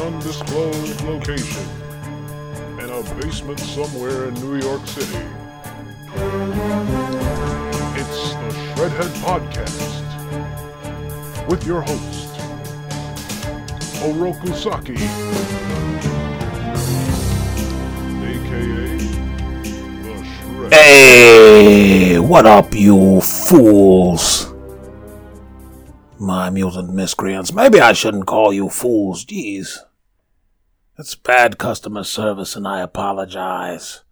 undisclosed location in a basement somewhere in New York City. It's the Shredhead Podcast with your host, Oroku Saki, aka the Shred. Hey, what up, you fools? My mutant miscreants. Maybe I shouldn't call you fools. Jeez. That's bad customer service, and I apologize.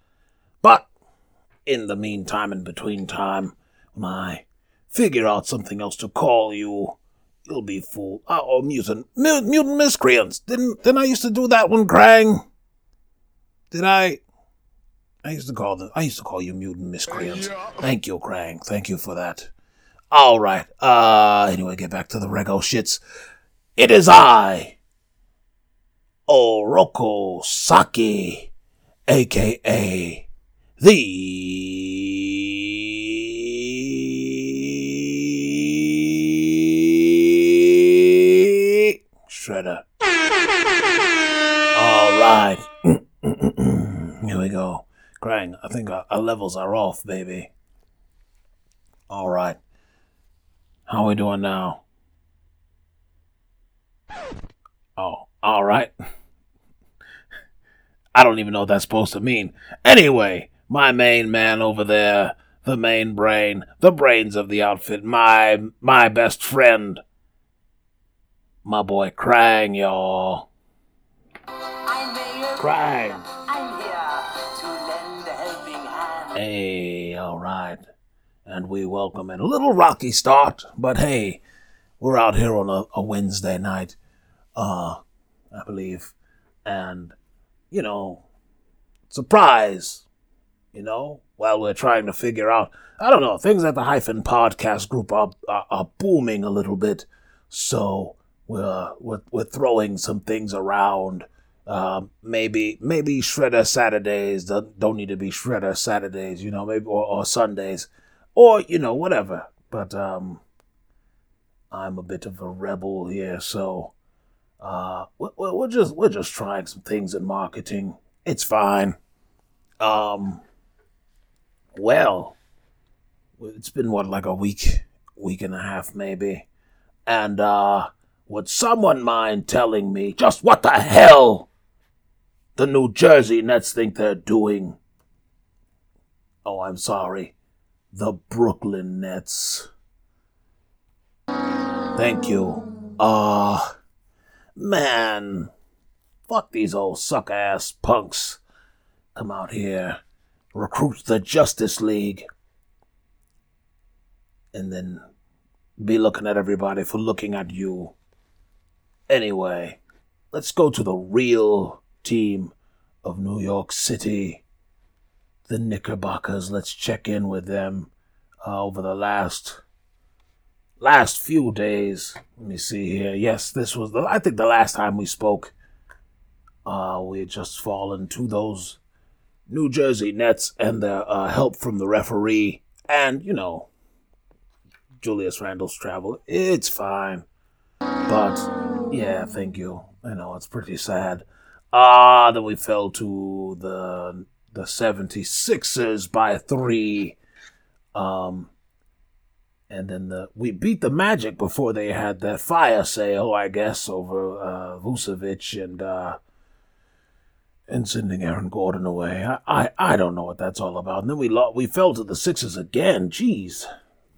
But in the meantime, in between time, when I figure out something else to call you, you'll be fool. Uh, oh, mutant, mu- mutant miscreants. Didn't didn't I used to do that one, Krang? Did I? I used to call them. I used to call you mutant miscreants. Thank you, Krang. Thank you for that. All right. Uh. Anyway, get back to the rego shits. It is I, Oroku Saki, aka the Shredder. All right. Here we go. Krang, I think our, our levels are off, baby. All right. How are we doing now? Oh, all right. I don't even know what that's supposed to mean. Anyway, my main man over there, the main brain, the brains of the outfit, my my best friend, my boy Krang, y'all. I'm Krang. Here to lend a helping hand. Hey, all right. And we welcome in a little rocky start, but hey, we're out here on a, a Wednesday night, uh, I believe, and you know, surprise, you know, while we're trying to figure out, I don't know, things at the Hyphen Podcast Group are are, are booming a little bit, so we're we're, we're throwing some things around. Um, maybe maybe Shredder Saturdays don't, don't need to be Shredder Saturdays, you know, maybe or, or Sundays, or you know whatever. But um, I'm a bit of a rebel here, so uh, we're, we're just we're just trying some things in marketing. It's fine. Um, well, it's been what like a week, week and a half maybe, and uh, would someone mind telling me just what the hell the New Jersey Nets think they're doing? Oh, I'm sorry, the Brooklyn Nets. Thank you. Uh, man, fuck these old suck ass punks. Come out here, recruit the Justice League, and then be looking at everybody for looking at you. Anyway, let's go to the real team of New York City, the Knickerbockers. Let's check in with them uh, over the last last few days. Let me see here. Yes, this was the I think the last time we spoke. Uh, we had just fallen to those New Jersey Nets and the uh, help from the referee, and you know, Julius Randle's travel. It's fine, but yeah, thank you. I know it's pretty sad. Ah, then we fell to the the 76ers by three. Um, and then the we beat the Magic before they had that fire sale, I guess, over uh, Vucevic and uh, and sending Aaron Gordon away. I, I I don't know what that's all about. And then we lo- we fell to the Sixers again. Jeez,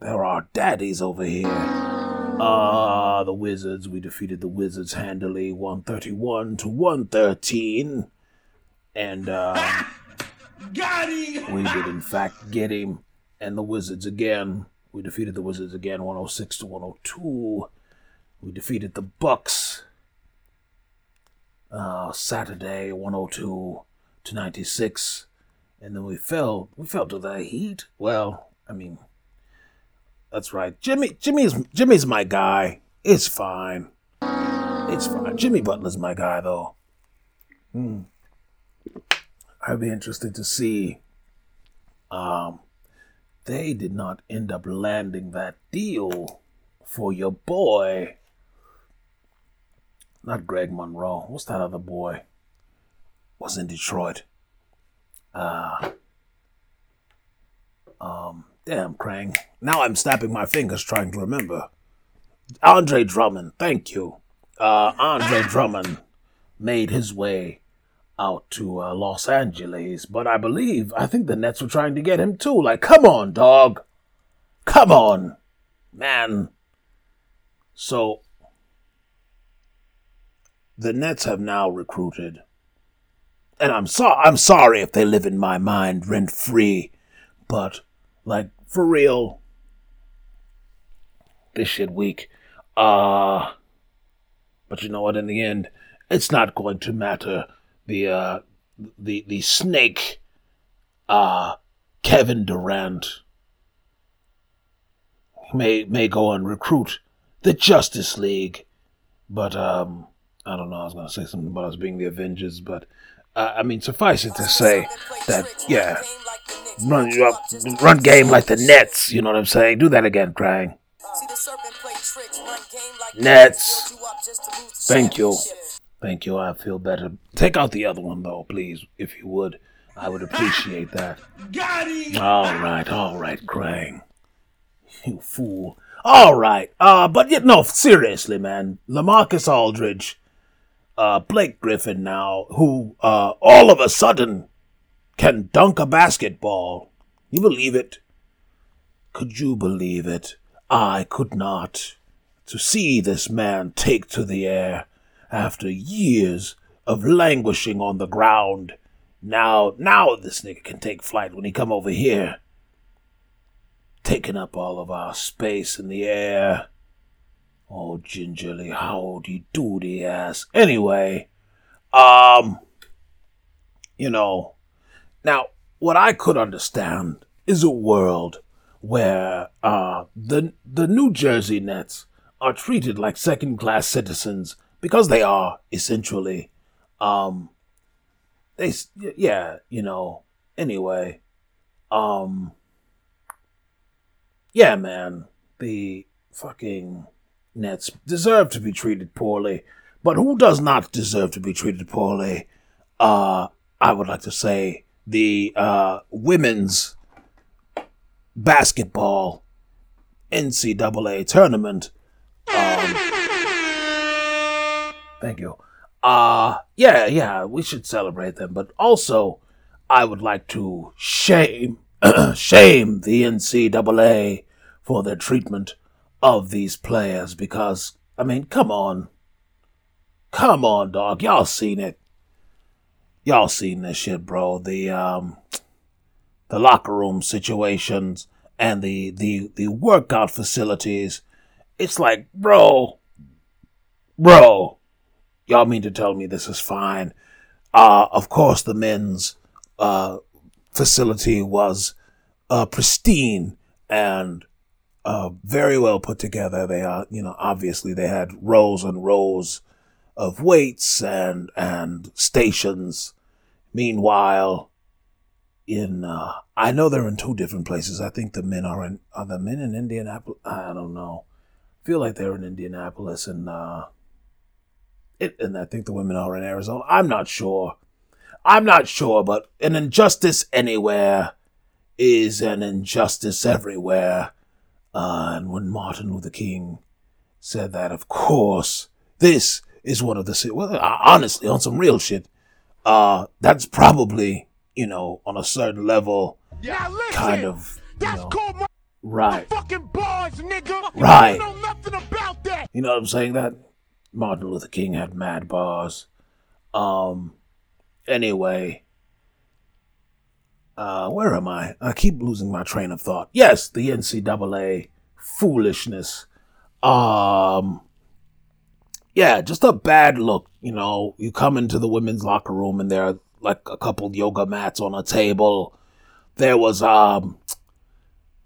there are daddies over here. Ah, the Wizards. We defeated the Wizards handily, one thirty one to one thirteen, and uh, we did in fact get him. And the Wizards again. We defeated the Wizards again, 106 to 102. We defeated the Bucks uh, Saturday, 102 to 96. And then we fell. We fell to the Heat. Well, I mean, that's right. Jimmy, Jimmy's Jimmy's my guy. It's fine. It's fine. Jimmy Butler's my guy, though. Hmm. I'd be interested to see. Um, they did not end up landing that deal for your boy. not Greg Monroe. What's that other boy? Was in Detroit. Uh, um, damn, Krang. Now I'm snapping my fingers trying to remember. Andre Drummond, thank you. Uh, Andre Drummond made his way out to uh, Los Angeles, but I believe, I think the Nets were trying to get him too. Like, come on, dog. Come on, man. So, the Nets have now recruited, and I'm so I'm sorry if they live in my mind rent free, but like for real, this shit weak. Uh but you know what? In the end, it's not going to matter. The uh, the the snake, uh, Kevin Durant, may may go and recruit the Justice League, but um, I don't know. I was gonna say something about us being the Avengers, but uh, I mean, suffice it to say that yeah, run run game like the Nets. You know what I'm saying? Do that again, crying. Nets. Thank you. Thank you. I feel better. Take out the other one, though, please, if you would. I would appreciate that. All right, all right, Krang. You fool. All right. Uh, but yet, no, seriously, man. Lamarcus Aldridge, uh, Blake Griffin now, who, uh, all of a sudden can dunk a basketball. You believe it? Could you believe it? I could not. To see this man take to the air after years of languishing on the ground. Now, now this nigga can take flight when he come over here. Taking up all of our space in the air. Oh, gingerly, howdy doody ass. Anyway, um, you know, now, what I could understand is a world where uh, the the New Jersey Nets are treated like second class citizens because they are essentially. Um, they yeah, you know. Anyway, um, yeah, man, the fucking Nets deserve to be treated poorly, but who does not deserve to be treated poorly? Uh, I would like to say the uh, women's basketball NCAA tournament. Um, thank you. Uh, yeah, yeah, we should celebrate them, but also I would like to shame, shame the NCAA for their treatment of these players because, I mean, come on. Come on, dog. Y'all seen it. Y'all seen this shit, bro. The, um, the locker room situations and the the the workout facilities. It's like, bro, bro, y'all mean to tell me this is fine? Uh, of course, the men's uh, facility was uh, pristine and uh, very well put together. They are, you know, obviously they had rows and rows of weights and and stations. Meanwhile, in uh, I know they're in two different places. I think the men are in are the men in Indianapolis. I don't know. I feel like they're in Indianapolis and uh, it, and I think the women are in Arizona. I'm not sure. I'm not sure, but an injustice anywhere is an injustice everywhere. Uh, and when Martin Luther King said that, of course, this is one of the well, honestly, on some real shit. Uh, that's probably you know, on a certain level, listen, kind of, that's know, called my right, fucking bars, nigga. Right. You know nothing about that. You know what I'm saying? That Martin Luther King had mad bars. Um. Anyway. Uh, where am I? I keep losing my train of thought. Yes, the NCAA foolishness. Um. Yeah, just a bad look. You know, you come into the women's locker room and there are like a couple yoga mats on a table. There was um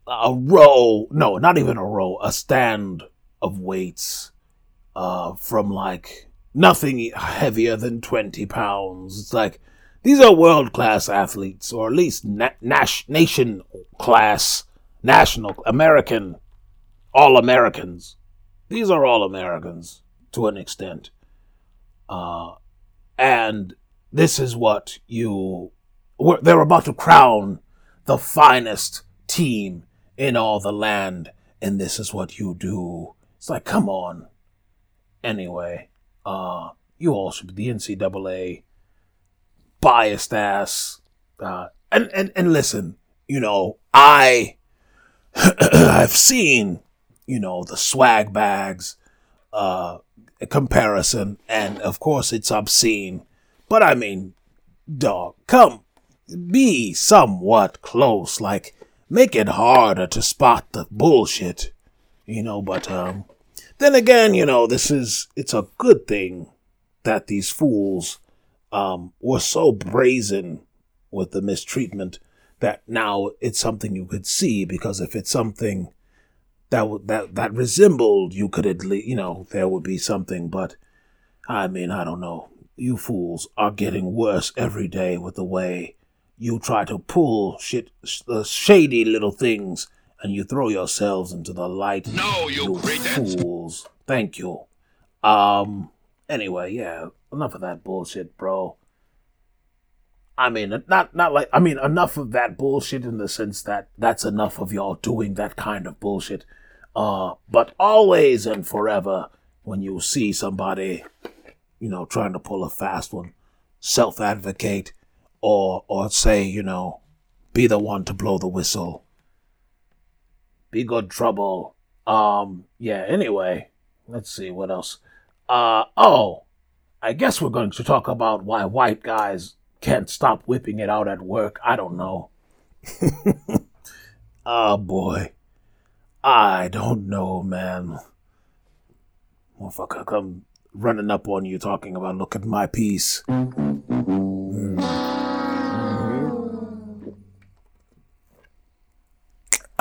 a row, no, not even a row, a stand of weights uh, from like nothing heavier than 20 pounds. It's like these are world class athletes, or at least na- nas- nation class, national, American, all Americans. These are all Americans to an extent. Uh, and this is what you. they're about to crown the finest team in all the land, and this is what you do. It's like, come on. Anyway, uh, you all should be the NCAA biased ass. Uh, and, and, and listen, you know, I, I've seen, you know, the swag bags, uh, comparison, and of course it's obscene. But I mean, dog, come, be somewhat close. Like, make it harder to spot the bullshit, you know. But um, then again, you know, this is it's a good thing that these fools um were so brazen with the mistreatment that now it's something you could see because if it's something that that that resembled you could at least you know there would be something but i mean i don't know. You fools are getting worse every day with the way you try to pull shit the uh, shady little things and you throw yourselves into the light No, you pretense. fools thank you um anyway yeah enough of that bullshit bro I mean, not not like I mean, enough of that bullshit in the sense that that's enough of y'all doing that kind of bullshit. Uh, but always and forever, when you see somebody, you know, trying to pull a fast one, self-advocate, or or say, you know, be the one to blow the whistle. Be good trouble. Um, yeah. Anyway, let's see what else. Uh, oh, I guess we're going to talk about why white guys can't stop whipping it out at work. I don't know. oh boy. I don't know, man. Motherfucker come running up on you talking about look at my piece.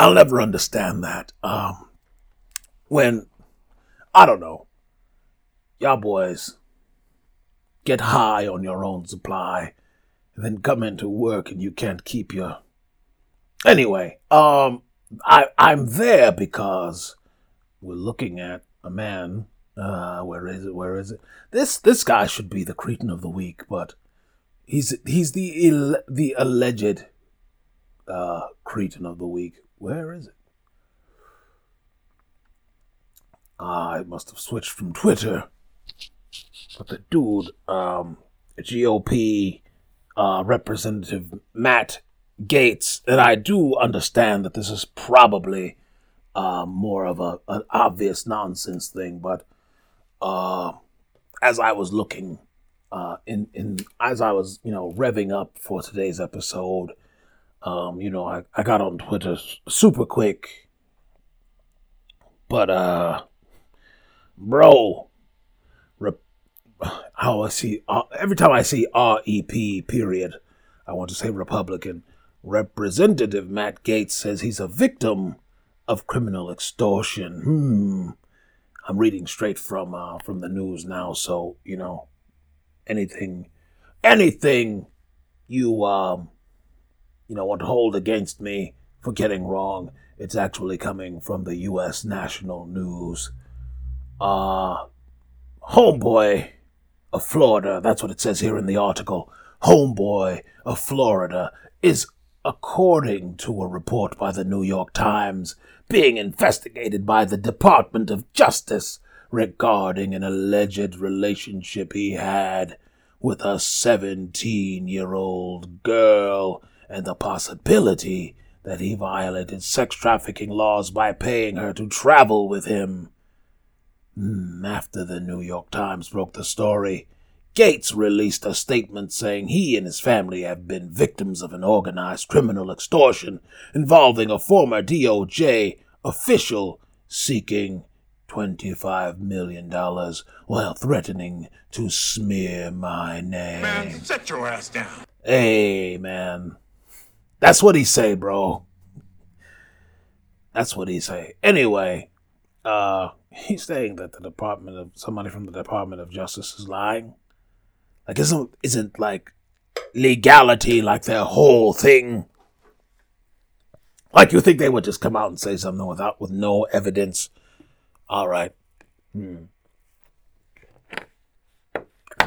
I'll never understand that. Um when I don't know. Y'all boys get high on your own supply and then come into work and you can't keep your anyway um i i'm there because we're looking at a man uh where is it where is it this this guy should be the cretin of the week but he's he's the the alleged uh cretin of the week where is it Ah, I must have switched from Twitter. But the dude, um, GOP uh, Representative Matt Gaetz, and I do understand that this is probably uh, more of a an obvious nonsense thing, but uh, as I was looking uh, in in as I was you know revving up for today's episode, um, you know I, I got on Twitter super quick, but uh, bro, rep- how I see uh, every time I see REP period, I want to say Republican. Representative Matt Gaetz says he's a victim of criminal extortion. Hmm. I'm reading straight from uh, from the news now, so you know anything, anything you um you know to hold against me for getting wrong, it's actually coming from the U.S. national news. Uh, homeboy of Florida, that's what it says here in the article. Homeboy of Florida is, according to a report by the New York Times, being investigated by the Department of Justice regarding an alleged relationship he had with a 17 year old girl and the possibility that he violated sex trafficking laws by paying her to travel with him. Hmm, After the New York Times broke the story, Gaetz released a statement saying he and his family have been victims of an organized criminal extortion involving a former DOJ official seeking $25 million while threatening to smear my name. Man, sit your ass down. Hey, man. That's what he say, bro. That's what he say. Anyway, uh, he's saying that the Department of somebody from the Department of Justice is lying. Like, isn't isn't like legality like their whole thing? Like, you think they would just come out and say something without with no evidence? All right. Hmm.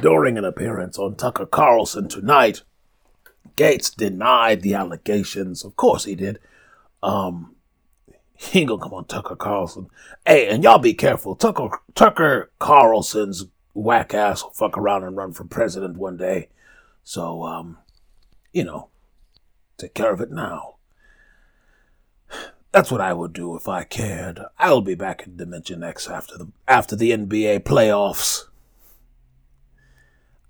During an appearance on Tucker Carlson tonight, Gaetz denied the allegations. Of course he did. Um, he ain't gonna come on Tucker Carlson. Hey, and y'all be careful. Tucker Tucker Carlson's whack ass will fuck around and run for president one day. So, um, you know, take care of it now. That's what I would do if I cared. I'll be back in Dimension X after the after the NBA playoffs.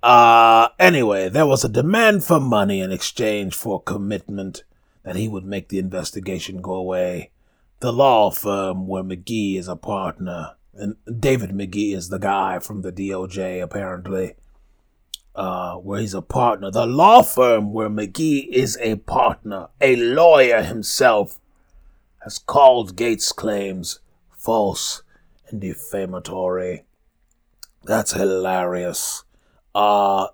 Uh anyway, there was a demand for money in exchange for commitment that he would make the investigation go away. The law firm where McGee is a partner, and David McGee is the guy from the DOJ apparently, uh, where he's a partner. The law firm where McGee is a partner, a lawyer himself, has called Gaetz' claims false and defamatory. That's hilarious. Uh,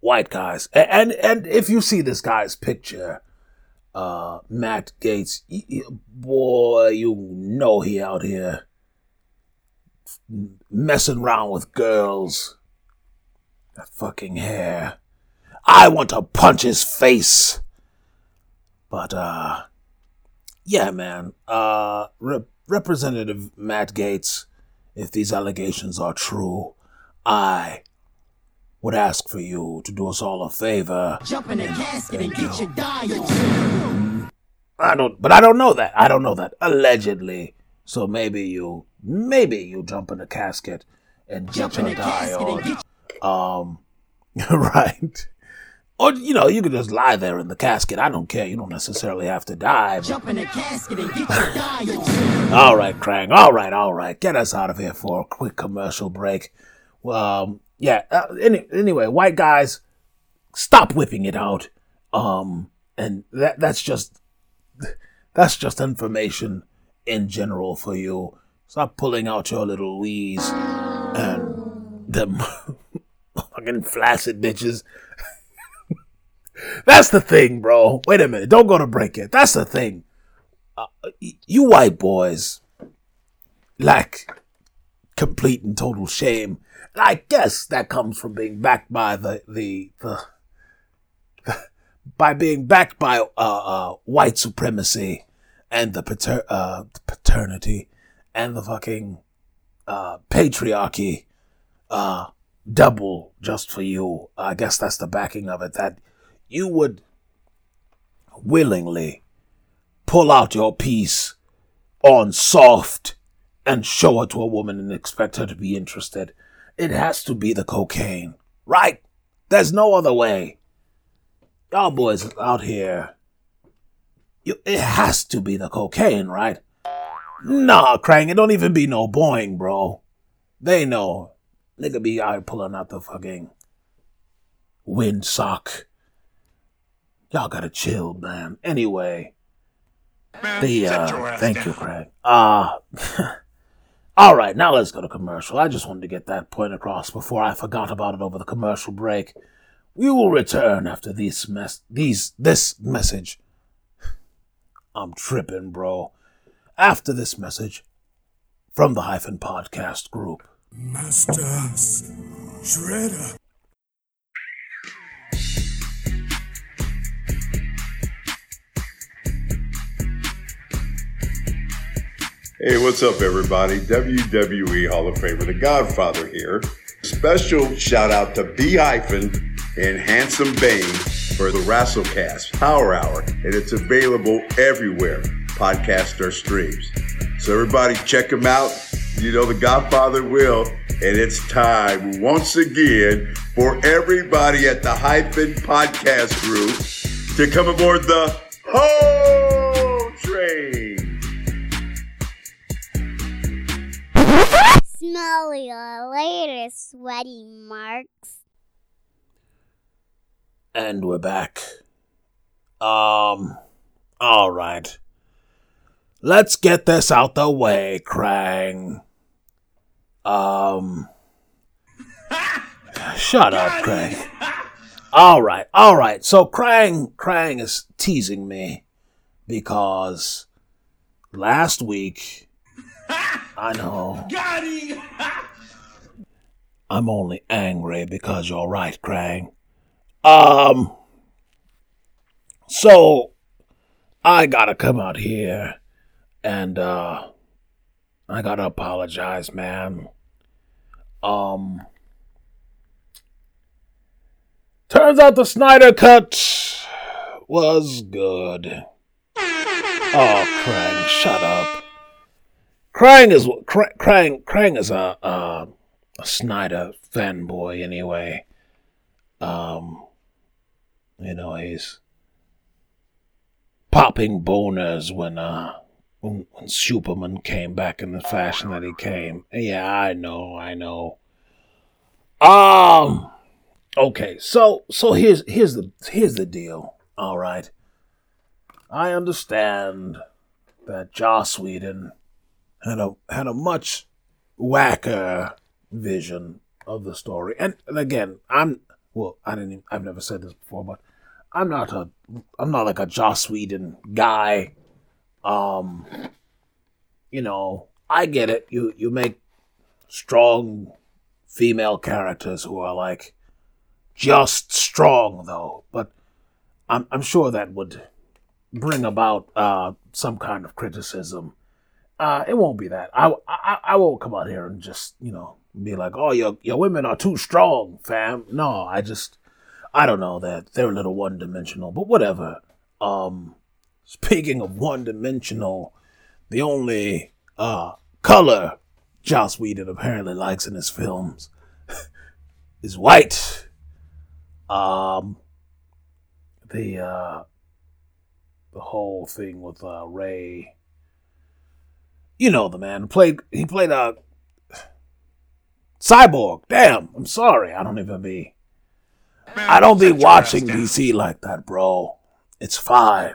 white guys, and and if you see this guy's picture, uh, Matt Gaetz, boy, you know he out here messing around with girls. That fucking hair. I want to punch his face. But, uh, yeah, man. Uh, Rep- Representative Matt Gaetz, if these allegations are true, I would ask for you to do us all a favor. Jump in the casket and get your dial. I don't, but I don't know that. I don't know that. Allegedly. So maybe you, maybe you jump in the casket and get Jump in your diode. get Um, right. Or, you know, you could just lie there in the casket. I don't care. You don't necessarily have to die. but- jump in the casket and get your. All right, Krang. All right, all right. Get us out of here for a quick commercial break. Um, yeah. Uh, any, anyway, white guys, stop whipping it out. Um, and that that's just that's just information in general for you. Stop pulling out your little wheeze and them fucking flaccid bitches. that's the thing, bro. Wait a minute. Don't go to break it. That's the thing you white boys lack complete and total shame. I guess that comes from being backed by the the, the, by being backed by uh, uh, white supremacy and the pater- uh, paternity and the fucking uh, patriarchy. Uh, double just for you. I guess that's the backing of it. That you would willingly pull out your piece on soft and show it to a woman and expect her to be interested. It has to be the cocaine, right? There's no other way. Y'all boys out here, you, it has to be the cocaine, right? Nah, Krang, it don't even be no boing, bro. They know. Nigga be out pulling out the fucking windsock. Y'all gotta chill, man. Anyway. Man, The uh, thank down. you, Craig. Uh all right, now let's go to commercial. I just wanted to get that point across before I forgot about it over the commercial break. We will return after these this message. I'm tripping, bro. After this message from the Hyphen Podcast group. Masters, Shredder. Hey, what's up, everybody? WWE Hall of Famer, The Godfather here. Special shout out to B Hyphen and Handsome Bane for the Wrestlecast Power Hour, and it's available everywhere podcasts are streams. So, everybody, check them out. You know, The Godfather will, and it's time once again for everybody at the Hyphen Podcast Group to come aboard the Ho Smell your later, sweaty marks. And we're back. Um, all right. Let's get this out the way, Krang. Um, shut up, Krang. All right, all right. So Krang, Krang is teasing me because last week, I know. Got him! I'm only angry because you're right, Krang. Um, so I gotta come out here and, uh, I gotta apologize, man. Um, turns out the Snyder Cut was good. Oh, Krang, shut up. Krang is Krang Krang, is a, a a Snyder fanboy anyway. Um, you know he's popping boners when uh when, when Superman came back in the fashion that he came. Yeah, I know, I know. Um, okay, so so here's here's the here's the deal. All right, I understand that Joss Whedon had a had a much whacker vision of the story. And, and again, I'm well, I didn't even, I've never said this before, but I'm not a I'm not like a Joss Whedon guy. Um you know, I get it. You you make strong female characters who are like just strong though, but I'm I'm sure that would bring about uh some kind of criticism uh, it won't be that. I, I, I won't come out here and just, you know, be like, oh, your, your women are too strong, fam. No, I just, I don't know that they're a little one dimensional, but whatever. Um, speaking of one dimensional, the only, uh, color Joss Whedon apparently likes in his films is white. Um, the, uh, the whole thing with, uh, Ray, you know the man. Played he played a cyborg. Damn i'm sorry. I don't even be i don't be watching dc like that bro. It's fine.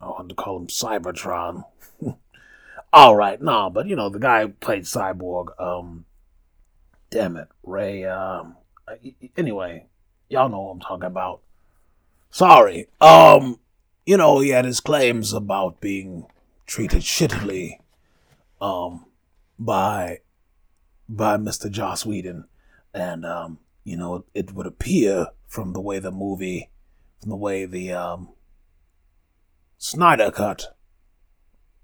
I want to call him cybertron. All right no but you know the guy played cyborg um damn it ray um anyway y'all know what i'm talking about. Sorry. Um you know he had his claims about being treated shittily um, by by Mr. Joss Whedon, and um, you know it would appear from the way the movie, from the way the um, Snyder cut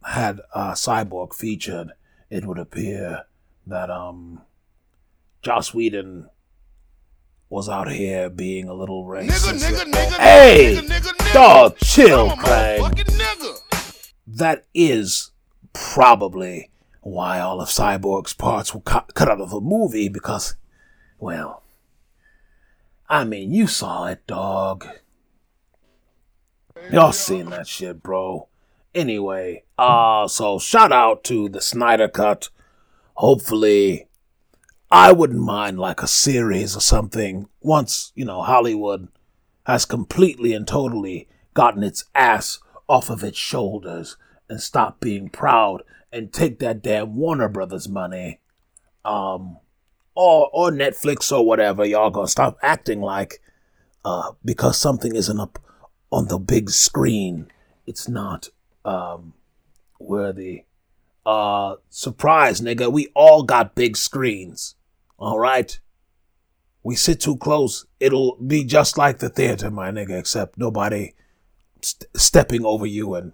had uh, Cyborg featured, it would appear that um, Joss Whedon was out here being a little racist. Nigga, nigga, nigga, hey, dog, chill, Craig. That is probably why all of Cyborg's parts were cut, cut out of the movie because, well, I mean, you saw it, dog. Y'all seen that shit, bro. Anyway, uh, so shout out to the Snyder Cut. Hopefully, I wouldn't mind like a series or something once, you know, Hollywood has completely and totally gotten its ass off of its shoulders and stop being proud and take that damn Warner Brothers money. Um or or Netflix or whatever, y'all gonna stop acting like uh because something isn't up on the big screen, it's not um worthy. Uh surprise, nigga, we all got big screens. All right? We sit too close, it'll be just like the theater, my nigga, except nobody st- stepping over you and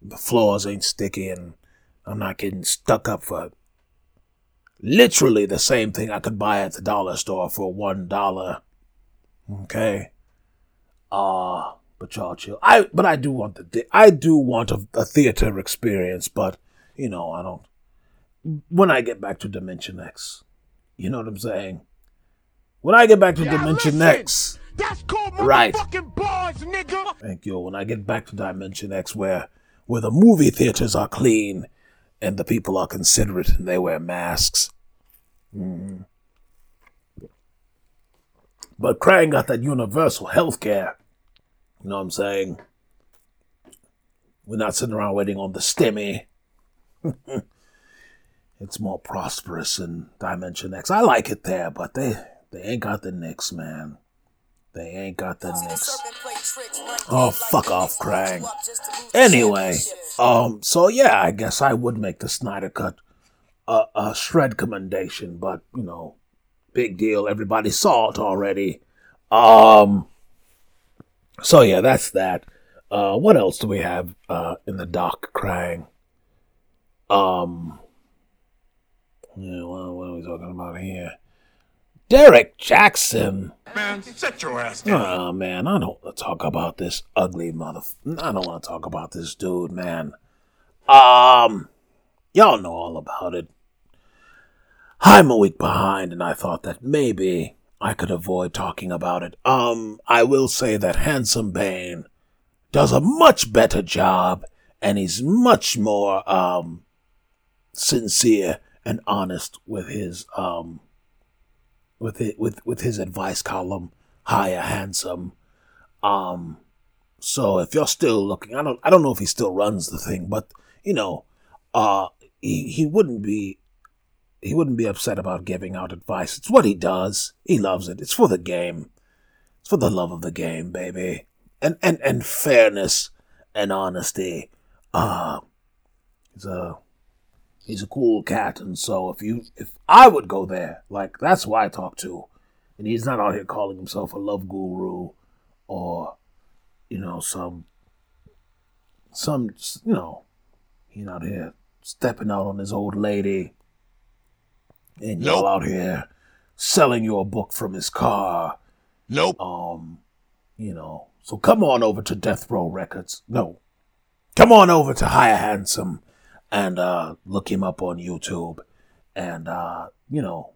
the floors ain't sticky and I'm not getting stuck up for literally the same thing I could buy at the dollar store for one dollar. Okay. Uh but y'all chill. I but I do want the I do want a, a theater experience, but you know, I don't when I get back to Dimension X. You know what I'm saying? When I get back to Yeah, Dimension listen. X, That's called Right. motherfucking bars, nigga. Thank you. When I get back to Dimension X, where where the movie theaters are clean and the people are considerate and they wear masks. Mhm. But Krang got that universal health care. You know what I'm saying? We're not sitting around waiting on the stimmy. it's more prosperous in Dimension X. I like it there, but they they ain't got the Knicks, man. They ain't got the Knicks. Oh, fuck off, Krang. Anyway, um, so yeah, I guess I would make the Snyder Cut a, a shred commendation, but you know, big deal. Everybody saw it already. Um. So yeah, that's that. Uh, what else do we have uh, in the doc, Krang? Um. Yeah, well, what are we talking about here? Derrick Jackson. Man, sit your ass down. Oh man, I don't want to talk about this ugly mother. I don't want to talk about this dude, man. Um, y'all know all about it. I'm a week behind, and I thought that maybe I could avoid talking about it. Um, I will say that Handsome Bane does a much better job, and he's much more um sincere and honest with his um with it with with his advice column higher handsome. Um so if you're still looking i don't i don't know if he still runs the thing but you know uh he he wouldn't be he wouldn't be upset about giving out advice. It's what he does. He loves it. It's for the game. It's for the love of the game baby. And and and fairness and honesty. Uh he's a he's a cool cat and so if you if i would go there like that's who i talk to. And he's not out here calling himself a love guru or you know some some you know he's out here stepping out on his old lady. And y'all out here selling you a book from his car. Nope. um you know so come on over to death row records. No. Come on over to higher handsome and uh look him up on youtube and uh you know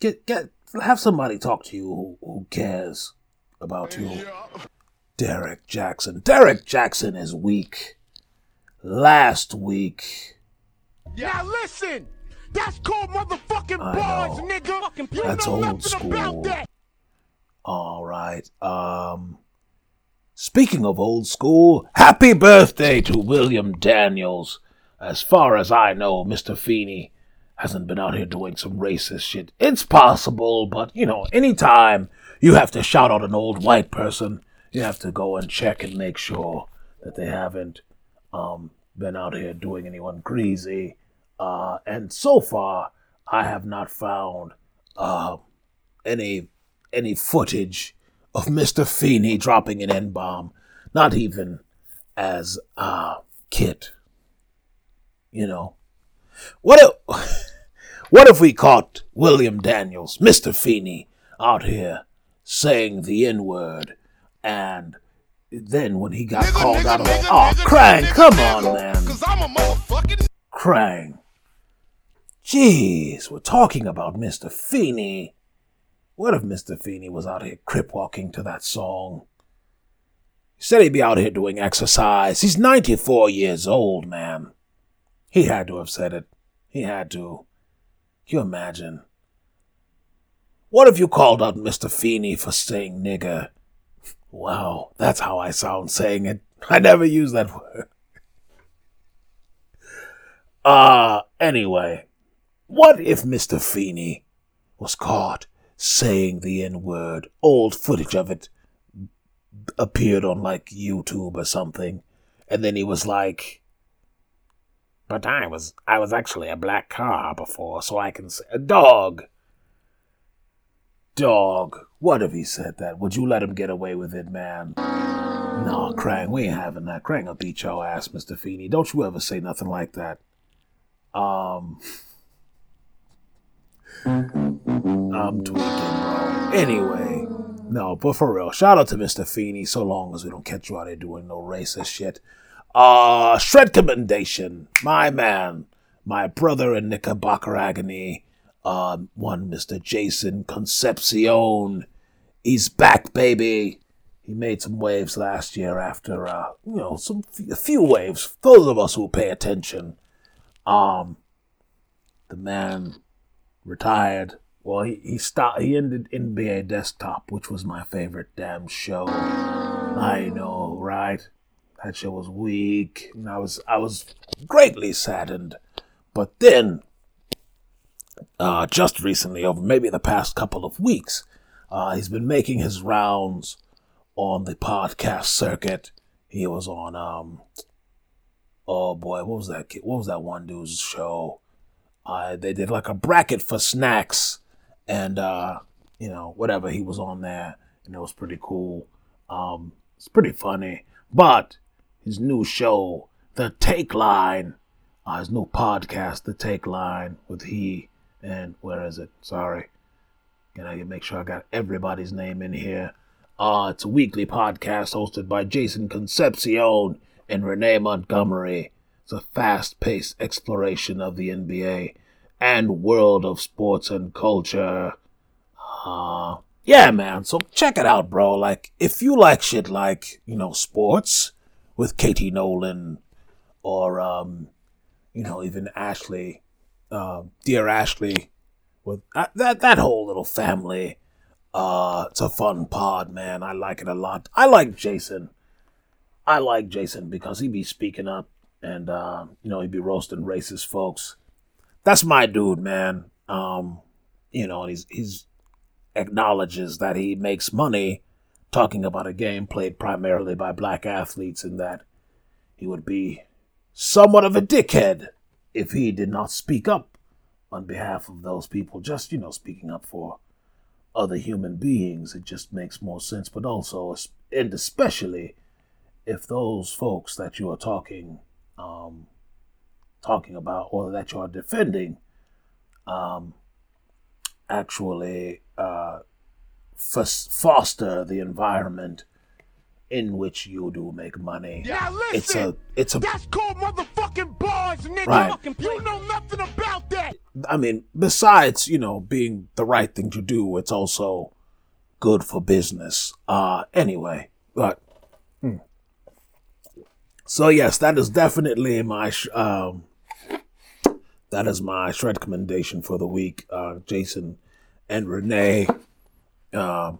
get get have somebody talk to you who, who cares about you derrick jackson derrick jackson is weak last week Now listen, that's called motherfucking I bars, know. nigga. You That's know old school. that. All right. Um speaking of old school, happy birthday to William Daniels. As far as I know, Mr. Feeney hasn't been out here doing some racist shit. It's possible, but you know, anytime you have to shout out an old white person, you have to go and check and make sure that they haven't um been out here doing anyone greasy. Uh and so far I have not found uh any any footage of Mr. Feeney dropping an N bomb, not even as uh KITT. You know. What if what if we caught William Daniels, Mr. Feeney, out here saying the N word and then when he got called out, I'm like, oh, Krang, come on, man. I'm a motherfucking. Krang. Jeez, we're talking about Mr. Feeney. What if Mr. Feeney was out here crip walking to that song? He said he'd be out here doing exercise. He's 94 years old, man. He had to have said it. He had to. You imagine? What if you called out Mr. Feeney for saying nigger? Wow, that's how I sound saying it. I never use that word. Uh, anyway, what if Mr. Feeney was caught saying the N word? Old footage of it appeared on like YouTube or something, and then he was like, "But I was I was actually a black car before, so I can say a dog." Dog, what if he said that? Would you let him get away with it, man? No, Krang, we ain't having that. Krang will beat your ass, Mr. Feeney. Don't you ever say nothing like that. Um, I'm tweaking, bro. Anyway, no, but for real, shout out to Mr. Feeney. So long as we don't catch you out here doing no racist shit. Uh, shred commendation, my man, my brother in Knickerbocker agony. Um, one Mr. Jason Concepcion. He's back, baby. He made some waves last year after, uh, you know, some a few waves. Those of us who pay attention. Um, the man retired. Well, he he stopped. He ended NBA Desktop, which was my favorite damn show. I know, right? That show was weak, and I was I was greatly saddened. But then, uh, just recently, over maybe the past couple of weeks, uh, he's been making his rounds on the podcast circuit. He was on um oh boy, what was that? What was that one dude's show? Uh, they did like a bracket for snacks, and uh, you know whatever he was on there, and it was pretty cool. Um, it's pretty funny, but his new show, The Takeline, uh, his new podcast, The Takeline, with he and where is it? Sorry, Can I make sure I got everybody's name in here. Uh, it's a weekly podcast hosted by Jason Concepcion and Renee Montgomery. It's a fast paced exploration of the NBA and world of sports and culture. Uh, yeah, man. So check it out, bro. Like, if you like shit like, you know, sports with Katie Nolan or, um, you know, even Ashley, uh, dear Ashley, with uh, that, that whole little family. Uh, it's a fun pod, man. I like it a lot. I like Jason. I like Jason because he be speaking up and uh, you know he be roasting racist folks. That's my dude, man. Um, you know, and he's he's acknowledges that he makes money talking about a game played primarily by black athletes, and that he would be somewhat of a dickhead if he did not speak up on behalf of those people. Just you know, speaking up for other human beings. It just makes more sense, but also and especially if those folks that you are talking um, talking about or that you are defending um, actually uh, f- foster the environment in which you do make money. Now listen, It's a it's a that's called motherfucking bars, nigga. Right. You know nothing about that. I mean, besides, you know, being the right thing to do, it's also good for business. Uh anyway, but hmm. so yes, that is definitely my sh- um that is my shred commendation for the week. Uh Jason and Renee um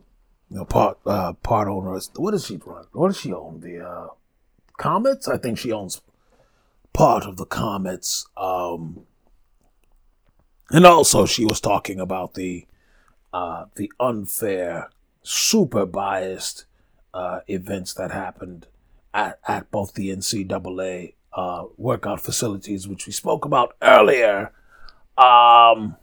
you know part uh part owner. what does she run? What does she own? The uh Comets? I think she owns part of the Comets. Um and also, she was talking about the uh, the unfair, super biased uh, events that happened at, at both the NCAA uh, workout facilities, which we spoke about earlier. Um,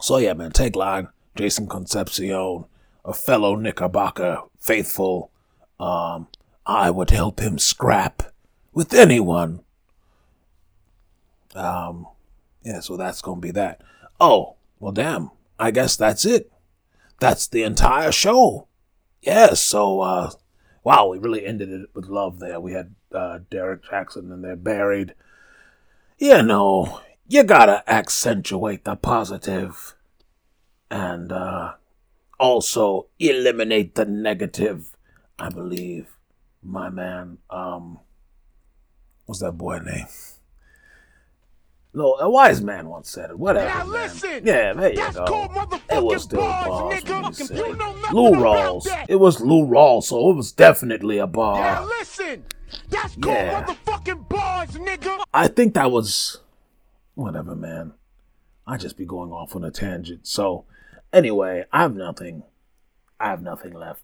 so yeah, man, take line, Jason Concepcion, a fellow Knickerbocker faithful. Um, I would help him scrap with anyone. Um, yeah, so that's to be that. Oh, well, damn. I guess that's it. That's the entire show. Yeah, so, uh, wow, we really ended it with love there. We had uh, Derrick Jackson and they're buried. You know, you gotta accentuate the positive and uh, also eliminate the negative, I believe. My man, um, what's that boy name? No, a wise man once said it. Whatever. Now man. listen, Yeah, there you that's go. called It was motherfucking still bars, bars when you nigga. said You know Lou Rawls. It was Lou Rawls, so it was definitely a Now bar. listen, that's called Yeah. motherfucking bars, nigga. I think that was whatever, man. I just be going off on a tangent. So, anyway, I have nothing. I have nothing left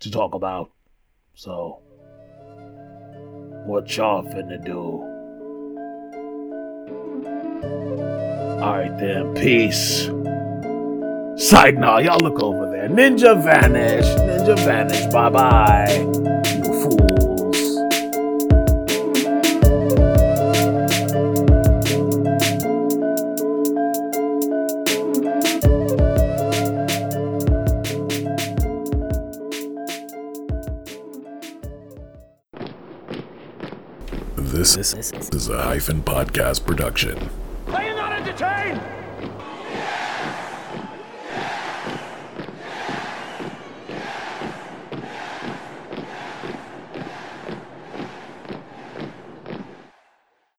to talk about. So, what y'all finna do? Alright then, peace. Side now, y'all look over there. Ninja vanish. Ninja vanish. Bye bye. Is a hyphen podcast production.